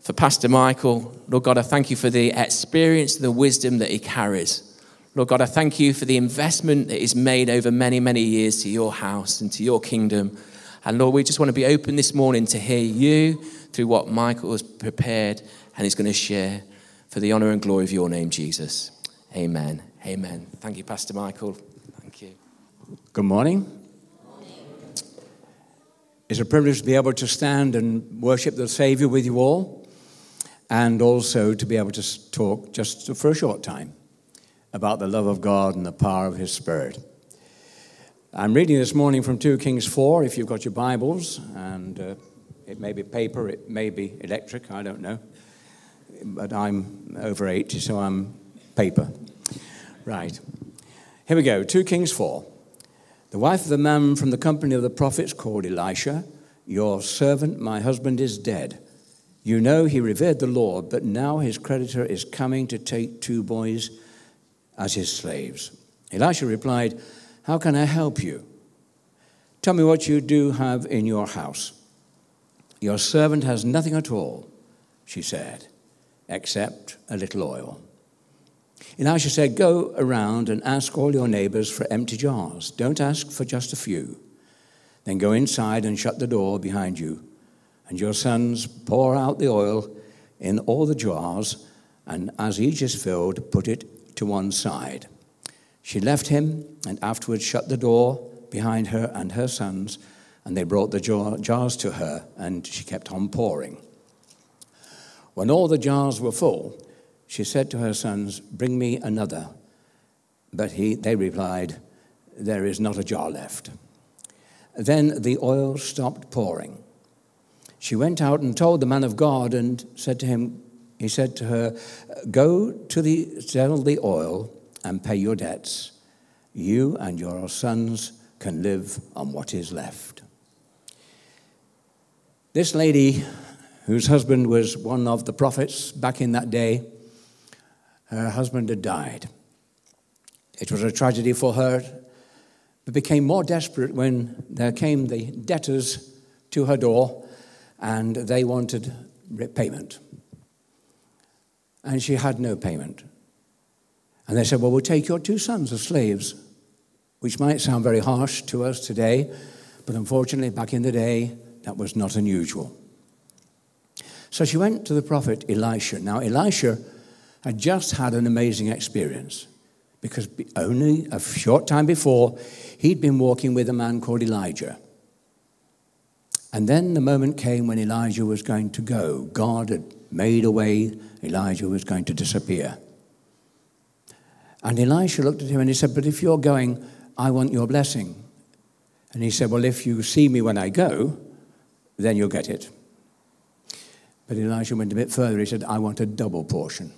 for Pastor Michael. Lord God, I thank you for the experience, the wisdom that he carries. Lord God, I thank you for the investment that is made over many, many years to your house and to your kingdom. And Lord, we just want to be open this morning to hear you through what Michael has prepared and is going to share for the honor and glory of your name, Jesus. Amen. Amen. Thank you, Pastor Michael. Thank you. Good morning. It's a privilege to be able to stand and worship the Savior with you all and also to be able to talk just for a short time about the love of God and the power of His Spirit. I'm reading this morning from 2 Kings 4, if you've got your Bibles, and uh, it may be paper, it may be electric, I don't know. But I'm over 80, so I'm paper. Right. Here we go 2 Kings 4. The wife of the man from the company of the prophets called Elisha, Your servant, my husband, is dead you know he revered the Lord, but now his creditor is coming to take two boys as his slaves. Elisha replied, How can I help you? Tell me what you do have in your house. Your servant has nothing at all, she said, except a little oil. Elisha said, Go around and ask all your neighbors for empty jars. Don't ask for just a few. Then go inside and shut the door behind you and your sons pour out the oil in all the jars, and as each is filled, put it to one side. She left him, and afterwards shut the door behind her and her sons, and they brought the jar- jars to her, and she kept on pouring. When all the jars were full, she said to her sons, Bring me another. But he, they replied, There is not a jar left. Then the oil stopped pouring she went out and told the man of God and said to him, he said to her, Go to the sell the oil and pay your debts. You and your sons can live on what is left. This lady, whose husband was one of the prophets back in that day, her husband had died. It was a tragedy for her, but became more desperate when there came the debtors to her door and they wanted payment. And she had no payment. And they said, Well, we'll take your two sons as slaves, which might sound very harsh to us today, but unfortunately, back in the day, that was not unusual. So she went to the prophet Elisha. Now, Elisha had just had an amazing experience because only a short time before, he'd been walking with a man called Elijah. And then the moment came when Elijah was going to go. God had made a way, Elijah was going to disappear. And Elisha looked at him and he said, But if you're going, I want your blessing. And he said, Well, if you see me when I go, then you'll get it. But Elisha went a bit further. He said, I want a double portion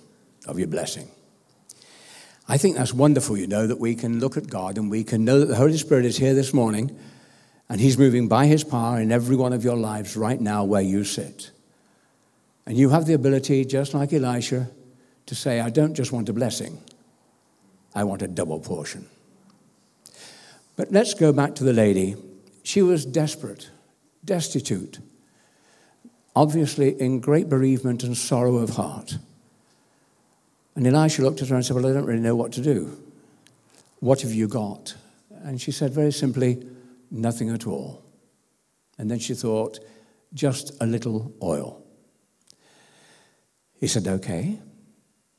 of your blessing. I think that's wonderful, you know, that we can look at God and we can know that the Holy Spirit is here this morning and He's moving by His power in every one of your lives right now where you sit. And you have the ability, just like Elisha, to say, I don't just want a blessing, I want a double portion. But let's go back to the lady. She was desperate, destitute, obviously in great bereavement and sorrow of heart. And Elisha looked at her and said, Well, I don't really know what to do. What have you got? And she said very simply, nothing at all. And then she thought, just a little oil. He said, okay,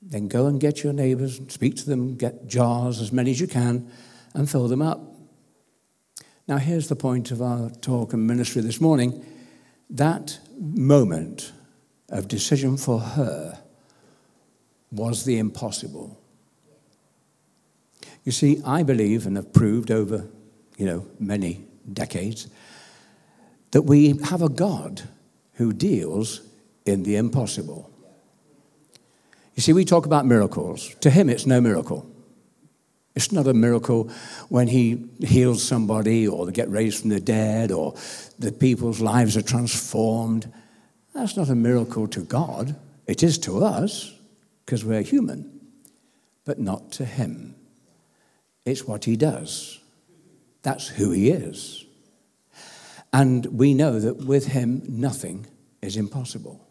then go and get your neighbors, speak to them, get jars, as many as you can, and fill them up. Now, here's the point of our talk and ministry this morning. That moment of decision for her was the impossible. You see, I believe and have proved over you know, many decades, that we have a God who deals in the impossible. You see, we talk about miracles. To him, it's no miracle. It's not a miracle when he heals somebody or they get raised from the dead or the people's lives are transformed. That's not a miracle to God. It is to us because we're human, but not to him. It's what he does. That's who he is. And we know that with him, nothing is impossible.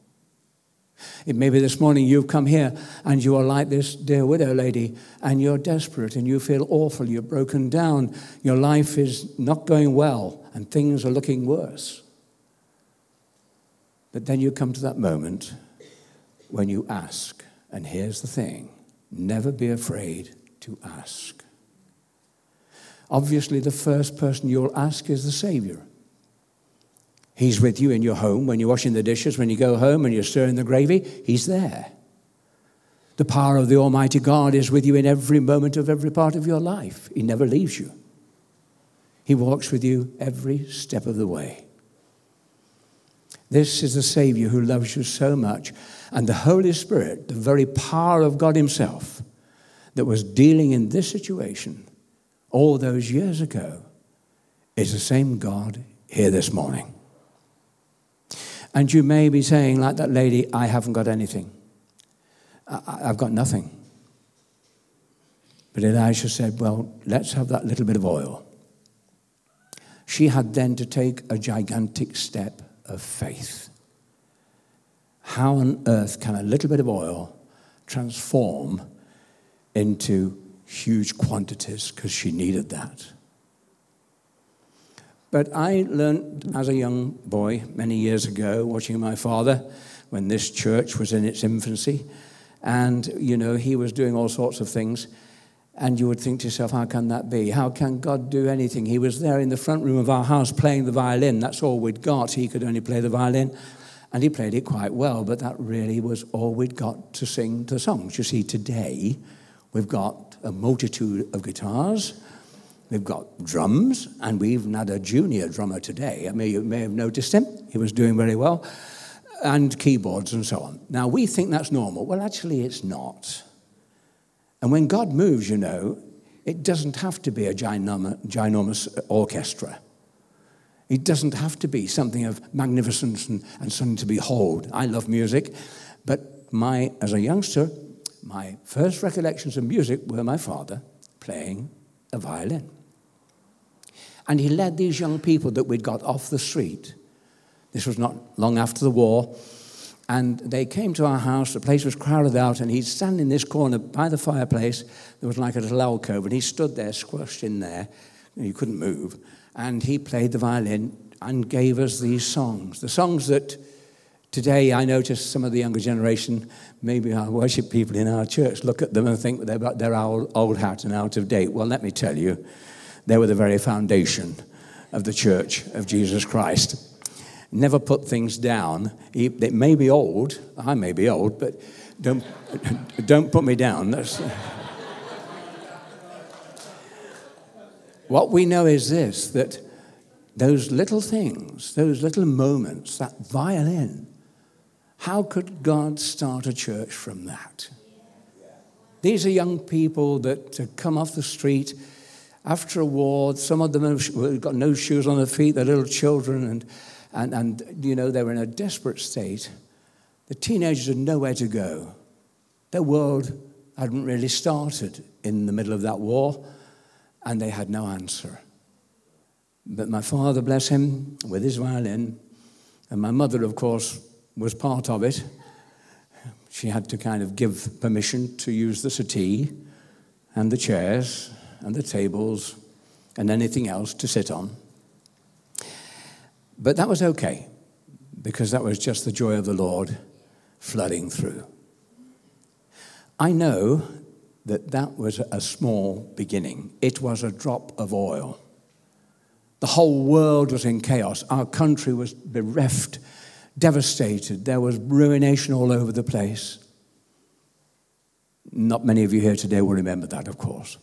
It may be this morning you've come here and you are like this dear widow lady and you're desperate and you feel awful, you're broken down, your life is not going well and things are looking worse. But then you come to that moment when you ask, and here's the thing never be afraid to ask. Obviously, the first person you'll ask is the Savior. He's with you in your home when you're washing the dishes, when you go home and you're stirring the gravy, He's there. The power of the Almighty God is with you in every moment of every part of your life. He never leaves you, He walks with you every step of the way. This is the Savior who loves you so much. And the Holy Spirit, the very power of God Himself, that was dealing in this situation all those years ago, is the same God here this morning. And you may be saying, like that lady, I haven't got anything. I, have got nothing. But Elisha said, Well, let's have that little bit of oil. She had then to take a gigantic step of faith. How on earth can a little bit of oil transform into huge quantities? Because she needed that. But I learned as a young boy many years ago, watching my father when this church was in its infancy. And, you know, he was doing all sorts of things. And you would think to yourself, how can that be? How can God do anything? He was there in the front room of our house playing the violin. That's all we'd got. He could only play the violin. And he played it quite well, but that really was all we'd got to sing the songs. You see, today we've got a multitude of guitars We've got drums, and we even had a junior drummer today. I mean, you may have noticed him. He was doing very well. And keyboards and so on. Now, we think that's normal. Well, actually, it's not. And when God moves, you know, it doesn't have to be a ginormous orchestra. It doesn't have to be something of magnificence and, and something to behold. I love music, but my, as a youngster, my first recollections of music were my father playing a violin. And he led these young people that we'd got off the street. This was not long after the war. And they came to our house. The place was crowded out, and he'd stand in this corner by the fireplace. There was like a little alcove, and he stood there, squashed in there. You couldn't move. And he played the violin and gave us these songs. The songs that today I notice some of the younger generation, maybe our worship people in our church, look at them and think they're, they're old, old hat and out of date. Well, let me tell you, they were the very foundation of the church of Jesus Christ. Never put things down. It may be old, I may be old, but don't, don't put me down. That's, what we know is this that those little things, those little moments, that violin, how could God start a church from that? These are young people that come off the street after a war, some of them have got no shoes on their feet, they're little children, and, and, and you know, they were in a desperate state. The teenagers had nowhere to go. Their world hadn't really started in the middle of that war, and they had no answer. But my father, bless him, with his violin, and my mother, of course, was part of it. She had to kind of give permission to use the settee and the chairs and the tables and anything else to sit on. But that was okay because that was just the joy of the Lord flooding through. I know that that was a small beginning, it was a drop of oil. The whole world was in chaos. Our country was bereft, devastated. There was ruination all over the place. Not many of you here today will remember that, of course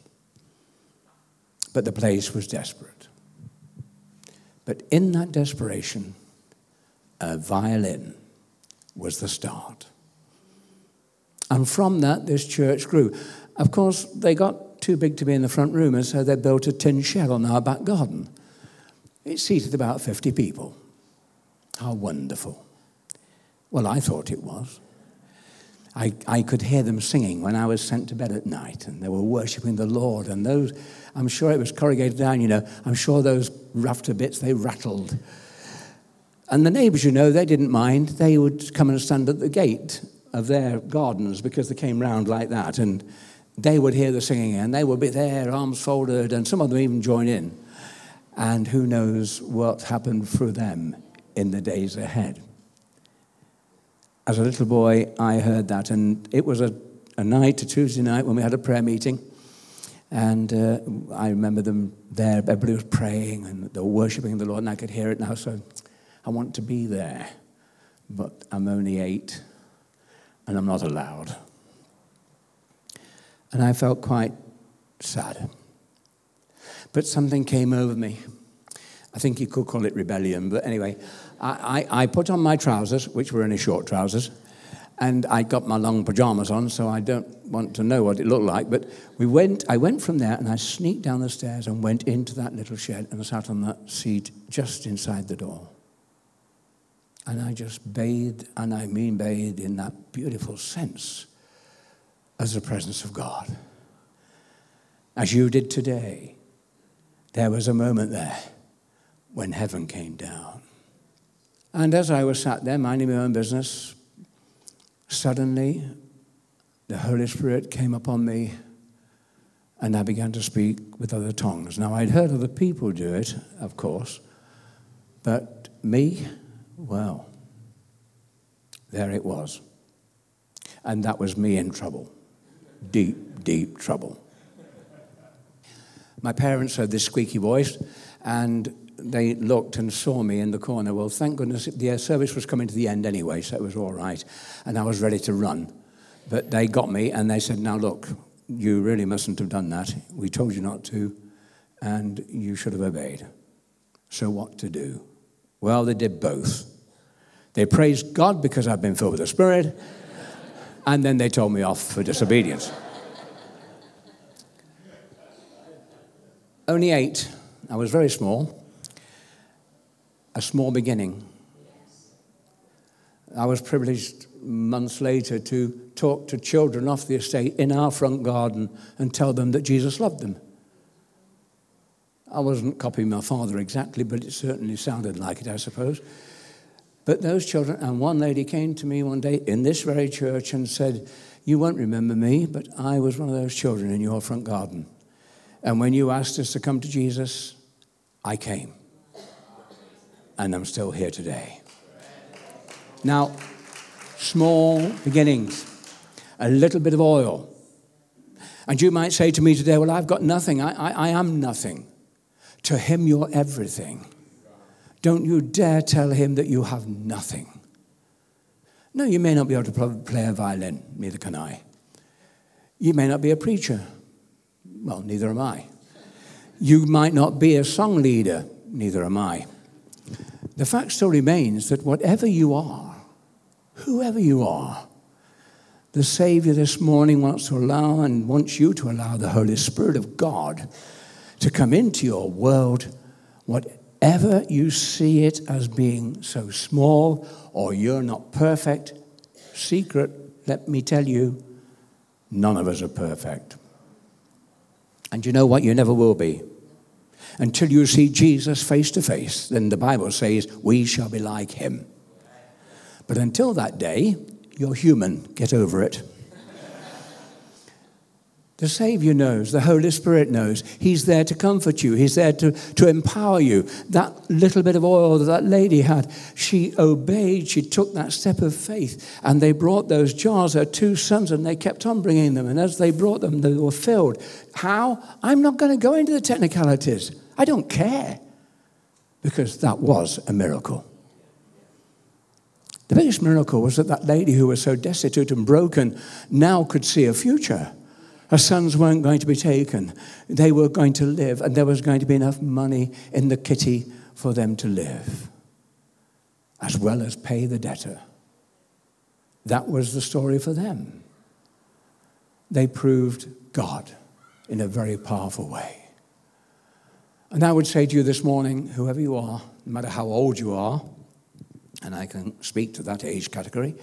but the place was desperate. But in that desperation, a violin was the start. And from that, this church grew. Of course, they got too big to be in the front room, and so they built a tin shed on our back garden. It seated about 50 people. How wonderful. Well, I thought it was. I, I could hear them singing when I was sent to bed at night, and they were worshiping the Lord. And those, I'm sure it was corrugated iron, you know, I'm sure those rafter bits, they rattled. And the neighbors, you know, they didn't mind. They would come and stand at the gate of their gardens because they came round like that. And they would hear the singing, and they would be there, arms folded, and some of them even join in. And who knows what happened through them in the days ahead as a little boy, I heard that, and it was a, a night, a Tuesday night, when we had a prayer meeting. And uh, I remember them there, everybody was praying and they were worshiping the Lord, and I could hear it now. So I want to be there, but I'm only eight and I'm not allowed. And I felt quite sad. But something came over me. I think you could call it rebellion, but anyway, I, I, I put on my trousers, which were only short trousers, and I got my long pajamas on, so I don't want to know what it looked like. But we went, I went from there and I sneaked down the stairs and went into that little shed and sat on that seat just inside the door. And I just bathed, and I mean bathed in that beautiful sense as the presence of God. As you did today, there was a moment there when heaven came down. And as I was sat there minding my own business, suddenly the Holy Spirit came upon me and I began to speak with other tongues. Now, I'd heard other people do it, of course, but me, well, there it was. And that was me in trouble. Deep, deep trouble. My parents heard this squeaky voice, and they looked and saw me in the corner. Well, thank goodness the service was coming to the end anyway, so it was all right. And I was ready to run. But they got me and they said, Now look, you really mustn't have done that. We told you not to, and you should have obeyed. So, what to do? Well, they did both. They praised God because I've been filled with the Spirit, and then they told me off for disobedience. Only eight. I was very small a small beginning. I was privileged months later to talk to children off the estate in our front garden and tell them that Jesus loved them. I wasn't copying my father exactly, but it certainly sounded like it, I suppose. But those children, and one lady came to me one day in this very church and said, You won't remember me, but I was one of those children in your front garden. And when you asked us to come to Jesus, I came and I'm still here today. Now, small beginnings, a little bit of oil. And you might say to me today, Well, I've got nothing. I, I, I am nothing. To him, you're everything. Don't you dare tell him that you have nothing. No, you may not be able to play a violin, neither can I. You may not be a preacher. Well, neither am I. You might not be a song leader, neither am I. The fact still remains that whatever you are, whoever you are, the Savior this morning wants to allow and wants you to allow the Holy Spirit of God to come into your world, whatever you see it as being so small or you're not perfect. Secret, let me tell you, none of us are perfect. And you know what? You never will be until you see Jesus face to face. Then the Bible says, we shall be like him. But until that day, you're human. Get over it. The Savior knows, the Holy Spirit knows. He's there to comfort you, He's there to, to empower you. That little bit of oil that that lady had, she obeyed, she took that step of faith, and they brought those jars, her two sons, and they kept on bringing them. And as they brought them, they were filled. How? I'm not going to go into the technicalities. I don't care, because that was a miracle. The biggest miracle was that that lady who was so destitute and broken now could see a future. Her sons weren't going to be taken. They were going to live, and there was going to be enough money in the kitty for them to live, as well as pay the debtor. that was the story for them. They proved God in a very powerful way. And I would say to you this morning, whoever you are, no matter how old you are, and I can speak to that age category,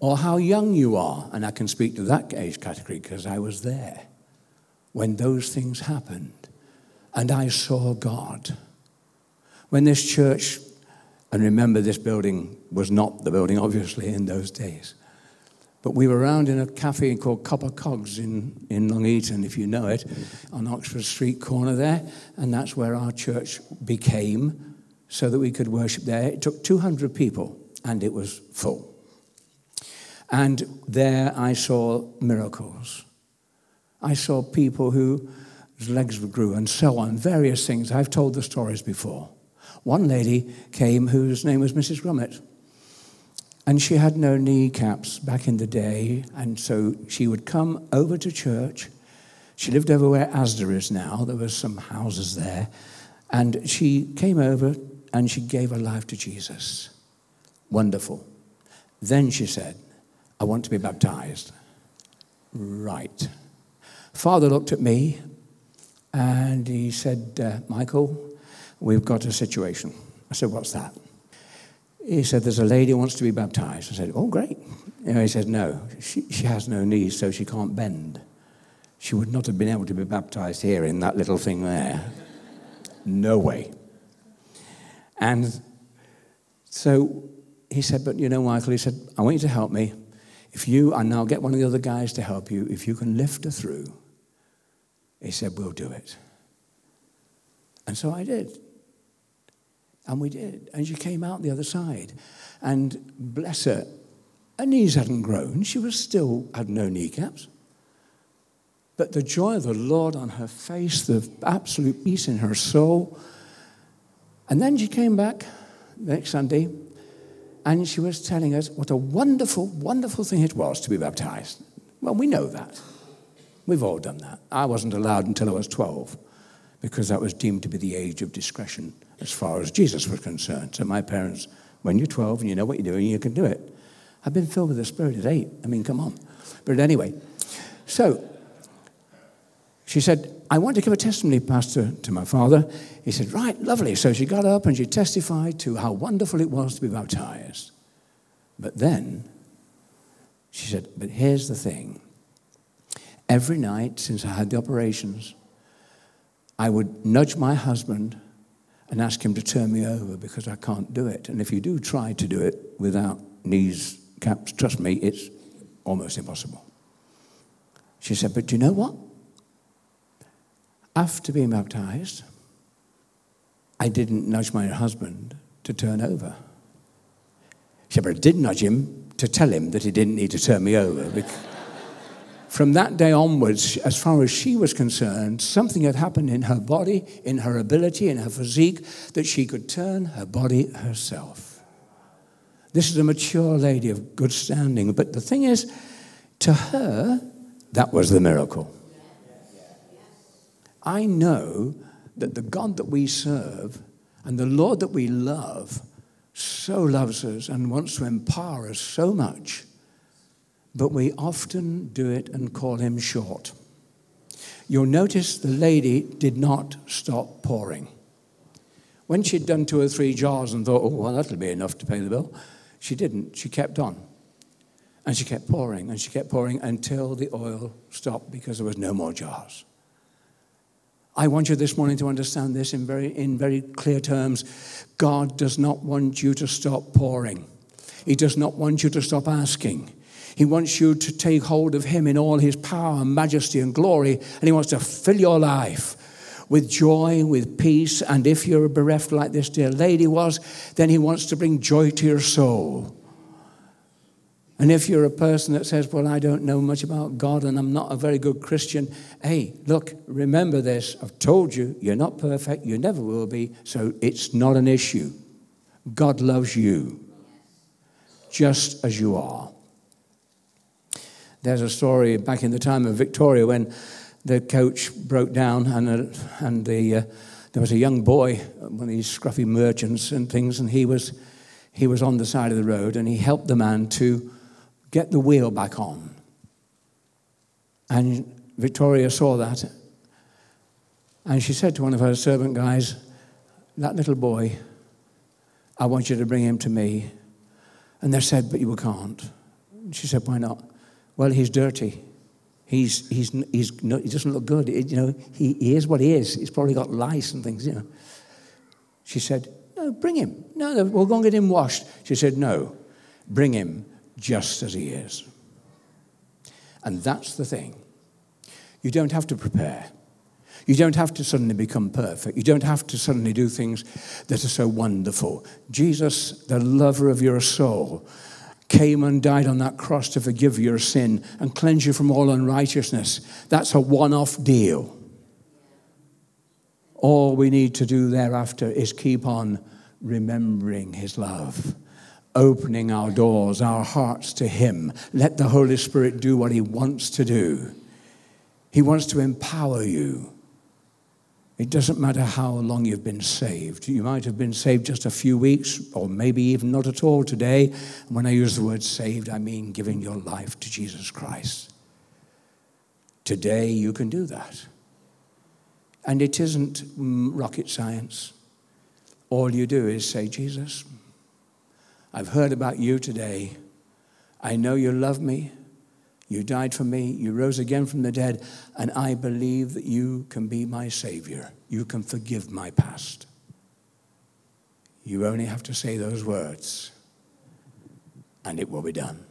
or how young you are, and I can speak to that age category because I was there when those things happened and I saw God. When this church, and remember this building was not the building, obviously, in those days, but we were around in a cafe called Copper Cogs in, in Long Eaton, if you know it, on Oxford Street corner there, and that's where our church became so that we could worship there. It took 200 people, and it was full. And there I saw miracles. I saw people whose legs grew and so on, various things. I've told the stories before. One lady came whose name was Mrs. Grummett. And she had no kneecaps back in the day, and so she would come over to church. She lived over where Asda is now. There were some houses there. And she came over and she gave her life to Jesus. Wonderful. Then she said, I want to be baptized. Right. Father looked at me and he said, uh, Michael, we've got a situation. I said, What's that? He said, There's a lady who wants to be baptized. I said, Oh, great. You know, he said, No, she, she has no knees, so she can't bend. She would not have been able to be baptized here in that little thing there. No way. And so he said, But you know, Michael, he said, I want you to help me. If you, and I'll get one of the other guys to help you, if you can lift her through, he said, We'll do it. And so I did. And we did. And she came out the other side. And bless her, her knees hadn't grown. She was still had no kneecaps. But the joy of the Lord on her face, the absolute peace in her soul. And then she came back next Sunday and she was telling us what a wonderful, wonderful thing it was to be baptized. Well, we know that. We've all done that. I wasn't allowed until I was 12 because that was deemed to be the age of discretion as far as Jesus was concerned. So my parents, when you're 12 and you know what you're doing, you can do it. I've been filled with the Spirit at eight. I mean, come on. But anyway, so she said, I want to give a testimony, Pastor, to my father. He said, Right, lovely. So she got up and she testified to how wonderful it was to be baptized. But then she said, But here's the thing. Every night since I had the operations, I would nudge my husband and ask him to turn me over because I can't do it. And if you do try to do it without knees caps, trust me, it's almost impossible. She said, But do you know what? After being baptized, I didn't nudge my husband to turn over. She said, But I did nudge him to tell him that he didn't need to turn me over. Because from that day onwards, as far as she was concerned, something had happened in her body, in her ability, in her physique, that she could turn her body herself. This is a mature lady of good standing. But the thing is, to her, that was the miracle. I know that the God that we serve and the Lord that we love so loves us and wants to empower us so much but we often do it and call him short. You'll notice the lady did not stop pouring. When she'd done two or three jars and thought, oh, well, that'll be enough to pay the bill, she didn't. She kept on. And she kept pouring and she kept pouring until the oil stopped because there was no more jars. I want you this morning to understand this in very, in very clear terms. God does not want you to stop pouring. He does not want you to stop asking. He wants you to take hold of Him in all His power and majesty and glory, and He wants to fill your life with joy, with peace. And if you're bereft like this dear lady was, then He wants to bring joy to your soul. And if you're a person that says, Well, I don't know much about God and I'm not a very good Christian, hey, look, remember this. I've told you, you're not perfect, you never will be, so it's not an issue. God loves you just as you are. There's a story back in the time of Victoria when the coach broke down and, uh, and the, uh, there was a young boy, one of these scruffy merchants and things, and he was, he was on the side of the road and he helped the man to get the wheel back on. And Victoria saw that. And she said to one of her servant guys, That little boy, I want you to bring him to me. And they said, But you can't. She said, Why not? Well, he's dirty. He's, he's, he's no, he doesn't look good. It, you know, he, he is what he is. He's probably got lice and things, you know. She said, No, bring him. No, we'll go and get him washed. She said, No, bring him just as he is. And that's the thing. You don't have to prepare. You don't have to suddenly become perfect. You don't have to suddenly do things that are so wonderful. Jesus, the lover of your soul, came and died on that cross to forgive your sin and cleanse you from all unrighteousness. That's a one off deal. All we need to do thereafter is keep on remembering his love, opening our doors, our hearts to him. Let the Holy Spirit do what he wants to do. He wants to empower you. It doesn't matter how long you've been saved. You might have been saved just a few weeks, or maybe even not at all today. And when I use the word saved, I mean giving your life to Jesus Christ. Today, you can do that. And it isn't mm, rocket science. All you do is say, Jesus, I've heard about you today. I know you love me. You died for me, you rose again from the dead, and I believe that you can be my Savior. You can forgive my past. You only have to say those words, and it will be done.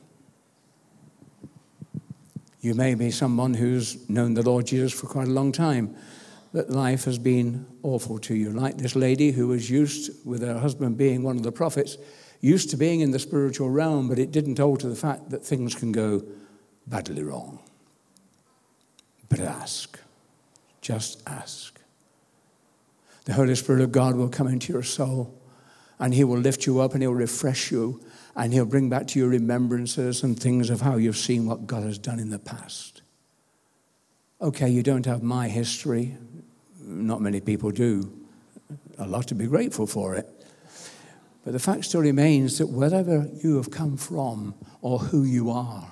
You may be someone who's known the Lord Jesus for quite a long time, but life has been awful to you. Like this lady who was used, with her husband being one of the prophets, used to being in the spiritual realm, but it didn't alter the fact that things can go badly wrong. But ask. Just ask. The Holy Spirit of God will come into your soul and He will lift you up and He'll refresh you and He'll bring back to you remembrances and things of how you've seen what God has done in the past. Okay, you don't have my history. Not many people do. A lot to be grateful for it. But the fact still remains that wherever you have come from or who you are,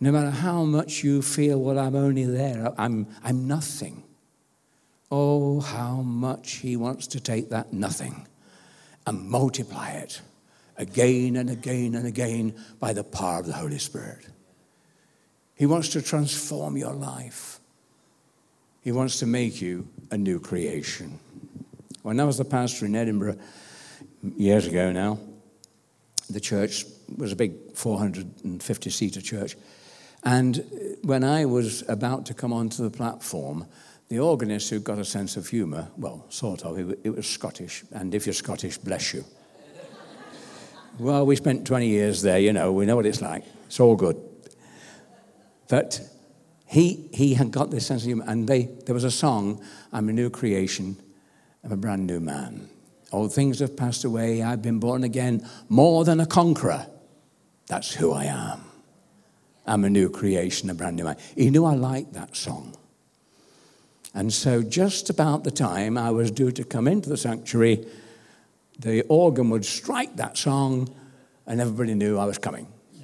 no matter how much you feel, well, I'm only there, I'm, I'm nothing. Oh, how much He wants to take that nothing and multiply it again and again and again by the power of the Holy Spirit. He wants to transform your life. He wants to make you a new creation. When I was the pastor in Edinburgh years ago now, the church was a big 450 seater church. And uh, when I was about to come onto the platform, the organist who got a sense of humour, well, sort of, it was Scottish, and if you're Scottish, bless you. well, we spent 20 years there, you know, we know what it's like. It's all good. But he, he had got this sense of humour, and they, there was a song, I'm a new creation, I'm a brand new man. All things have passed away, I've been born again, more than a conqueror. That's who I am. I'm a new creation, a brand new man. He knew I liked that song. And so, just about the time I was due to come into the sanctuary, the organ would strike that song, and everybody knew I was coming.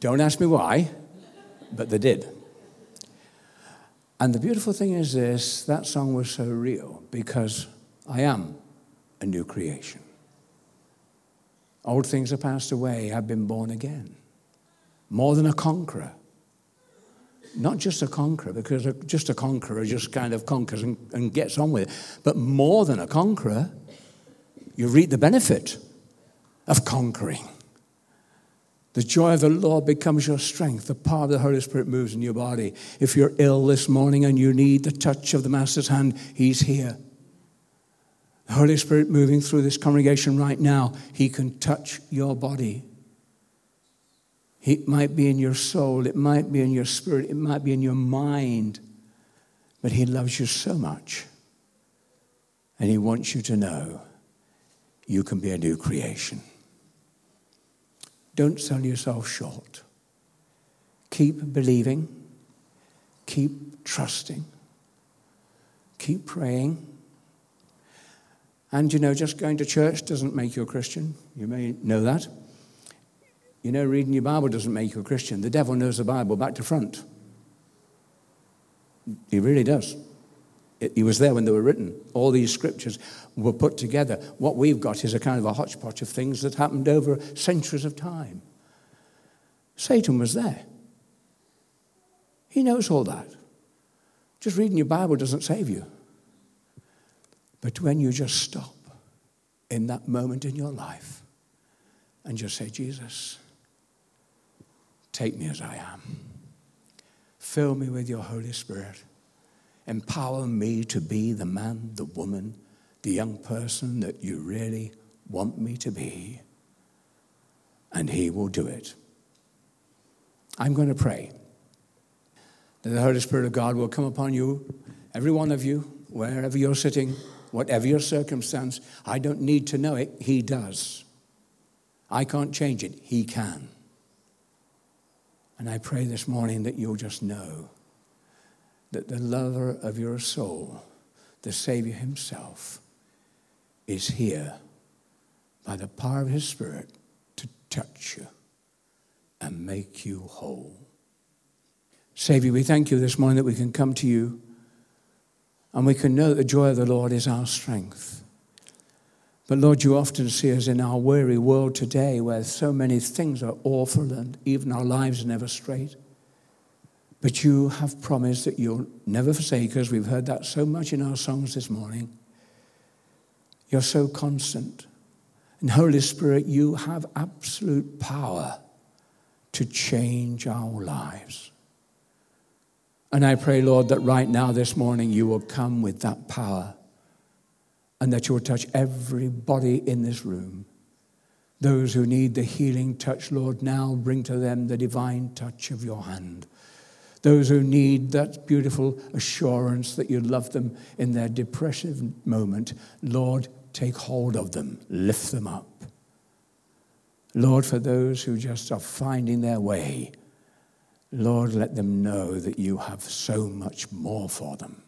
Don't ask me why, but they did. And the beautiful thing is this that song was so real because I am a new creation. Old things are passed away, I've been born again more than a conqueror. Not just a conqueror, because just a conqueror just kind of conquers and, and gets on with it, but more than a conqueror, you reap the benefit of conquering. The joy of the Lord becomes your strength. The power of the Holy Spirit moves in your body. If you're ill this morning and you need the touch of the Master's hand, He's here. The Holy Spirit moving through this congregation right now, He can touch your body. It might be in your soul, it might be in your spirit, it might be in your mind. But He loves you so much. And He wants you to know you can be a new creation. Don't sell yourself short. Keep believing, keep trusting, keep praying. And you know, just going to church doesn't make you a Christian. You may know that. You know, reading your Bible doesn't make you a Christian. The devil knows the Bible back to front. He really does. He was there when they were written. All these scriptures were put together. What we've got is a kind of a hodgepodge of things that happened over centuries of time. Satan was there. He knows all that. Just reading your Bible doesn't save you. But when you just stop in that moment in your life and just say, Jesus, take me as I am, fill me with your Holy Spirit. Empower me to be the man, the woman, the young person that you really want me to be. And He will do it. I'm going to pray that the Holy Spirit of God will come upon you, every one of you, wherever you're sitting, whatever your circumstance. I don't need to know it, He does. I can't change it, He can. And I pray this morning that you'll just know that the lover of your soul, the Savior Himself, is here by the power of His Spirit to touch you and make you whole. Savior, we thank you this morning that we can come to you and we can know that the joy of the Lord is our strength. But Lord, you often see us in our weary world today where so many things are awful and even our lives are never straight. But you have promised that you'll never forsake us. We've heard that so much in our songs this morning. You're so constant. And Holy Spirit, you have absolute power to change our lives. And I pray, Lord, that right now, this morning, you will come with that power and that you will touch everybody in this room. Those who need the healing touch, Lord, now bring to them the divine touch of your hand. Those who need that beautiful assurance that you love them in their depressive moment, Lord, take hold of them, lift them up. Lord, for those who just are finding their way, Lord, let them know that you have so much more for them.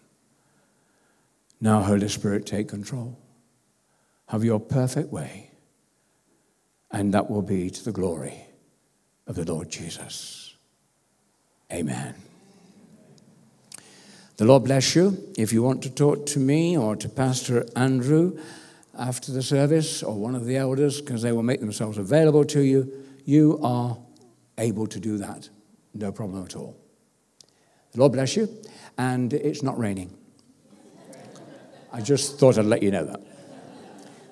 Now, Holy Spirit, take control. Have your perfect way, and that will be to the glory of the Lord Jesus. Amen. The Lord bless you. If you want to talk to me or to Pastor Andrew after the service or one of the elders, because they will make themselves available to you, you are able to do that. No problem at all. The Lord bless you. And it's not raining. I just thought I'd let you know that.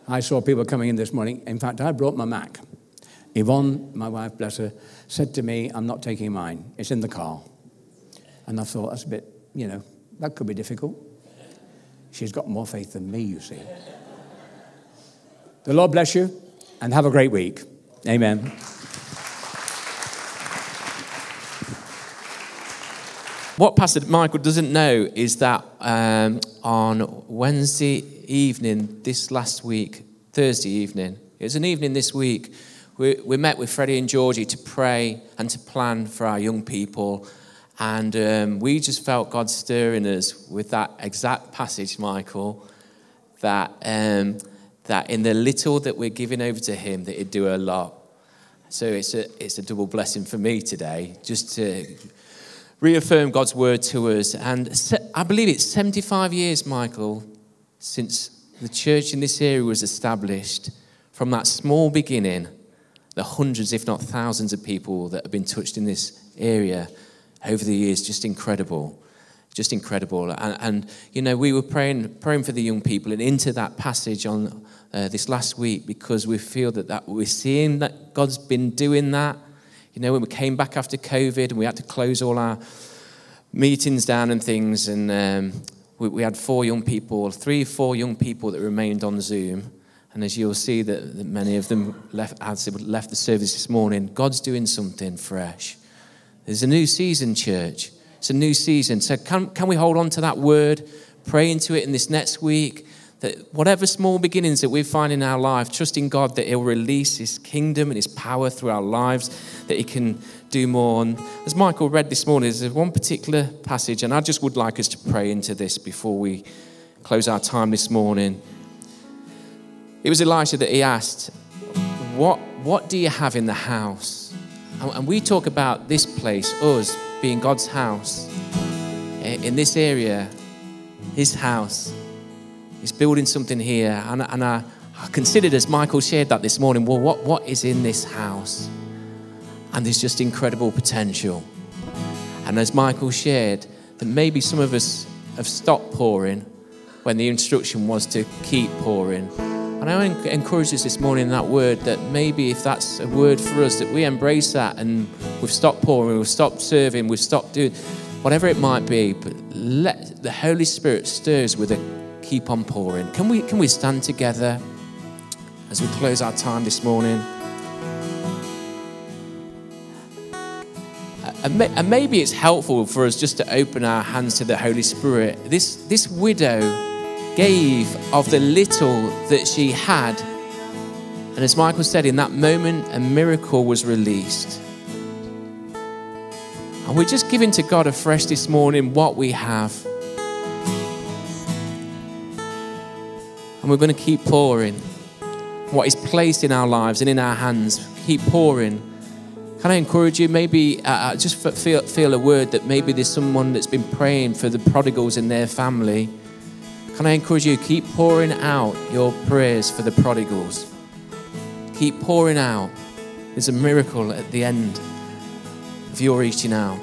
I saw people coming in this morning. In fact, I brought my Mac. Yvonne, my wife, bless her, said to me, I'm not taking mine. It's in the car. And I thought, that's a bit, you know, that could be difficult. She's got more faith than me, you see. The Lord bless you and have a great week. Amen. What Pastor Michael doesn't know is that um, on Wednesday evening, this last week, Thursday evening, it was an evening this week, we, we met with Freddie and Georgie to pray and to plan for our young people and um, we just felt God stirring us with that exact passage, Michael, that, um, that in the little that we're giving over to Him, that He'd do a lot. So it's a, it's a double blessing for me today, just to reaffirm God's word to us. And I believe it's 75 years, Michael, since the church in this area was established. From that small beginning, the hundreds, if not thousands, of people that have been touched in this area over the years, just incredible. Just incredible. And, and you know, we were praying, praying for the young people and into that passage on uh, this last week because we feel that, that we're seeing that God's been doing that. You know, when we came back after COVID and we had to close all our meetings down and things, and um, we, we, had four young people, three, four young people that remained on Zoom. And as you'll see, that, that many of them left, left the service this morning. God's doing something fresh. There's a new season, church. It's a new season. So, can, can we hold on to that word, pray into it in this next week? That whatever small beginnings that we find in our life, trusting God that He'll release His kingdom and His power through our lives, that He can do more. And as Michael read this morning, there's one particular passage, and I just would like us to pray into this before we close our time this morning. It was Elisha that he asked, What, what do you have in the house? And and we talk about this place, us, being God's house. In this area, His house. He's building something here. And, and I, I considered as Michael shared that this morning, well, what, what is in this house? And there's just incredible potential. And as Michael shared, that maybe some of us have stopped pouring when the instruction was to keep pouring. And I encourage us this morning in that word that maybe if that's a word for us, that we embrace that and we've stopped pouring, we've stopped serving, we've stopped doing whatever it might be, but let the Holy Spirit stirs with a keep on pouring. Can we, can we stand together as we close our time this morning? Uh, and, maybe it's helpful for us just to open our hands to the Holy Spirit. This, this widow gave of the little that she had. And as Michael said, in that moment, a miracle was released. And we're just giving to God afresh this morning what we have. And we're going to keep pouring what is placed in our lives and in our hands. Keep pouring. Can I encourage you? Maybe uh, uh, just feel, feel a word that maybe there's someone that's been praying for the prodigals in their family. Can I encourage you? Keep pouring out your prayers for the prodigals. Keep pouring out. There's a miracle at the end of your reaching out.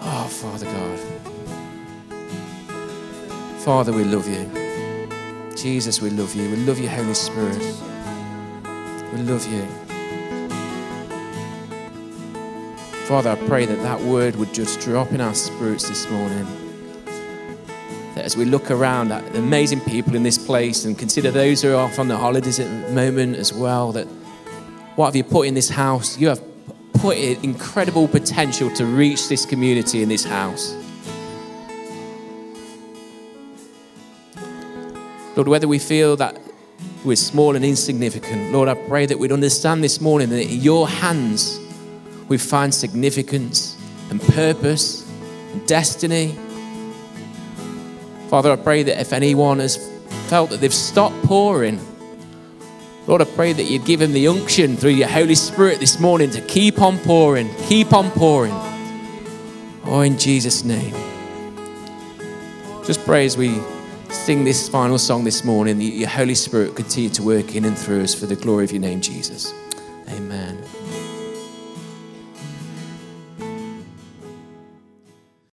Oh, Father God. Father, we love you. Jesus, we love you. We love you, Holy Spirit. We love you. Father, I pray that that word would just drop in our spirits this morning. That as we look around at the amazing people in this place and consider those who are off on the holidays at the moment as well, that what have you put in this house? You have put incredible potential to reach this community in this house. Lord, whether we feel that we're small and insignificant, Lord, I pray that we'd understand this morning that in your hands we find significance and purpose and destiny. Father, I pray that if anyone has felt that they've stopped pouring, Lord, I pray that you'd give them the unction through your Holy Spirit this morning to keep on pouring, keep on pouring. Oh, in Jesus' name. Just pray as we sing this final song this morning your Holy Spirit continue to work in and through us for the glory of your name, Jesus. Amen.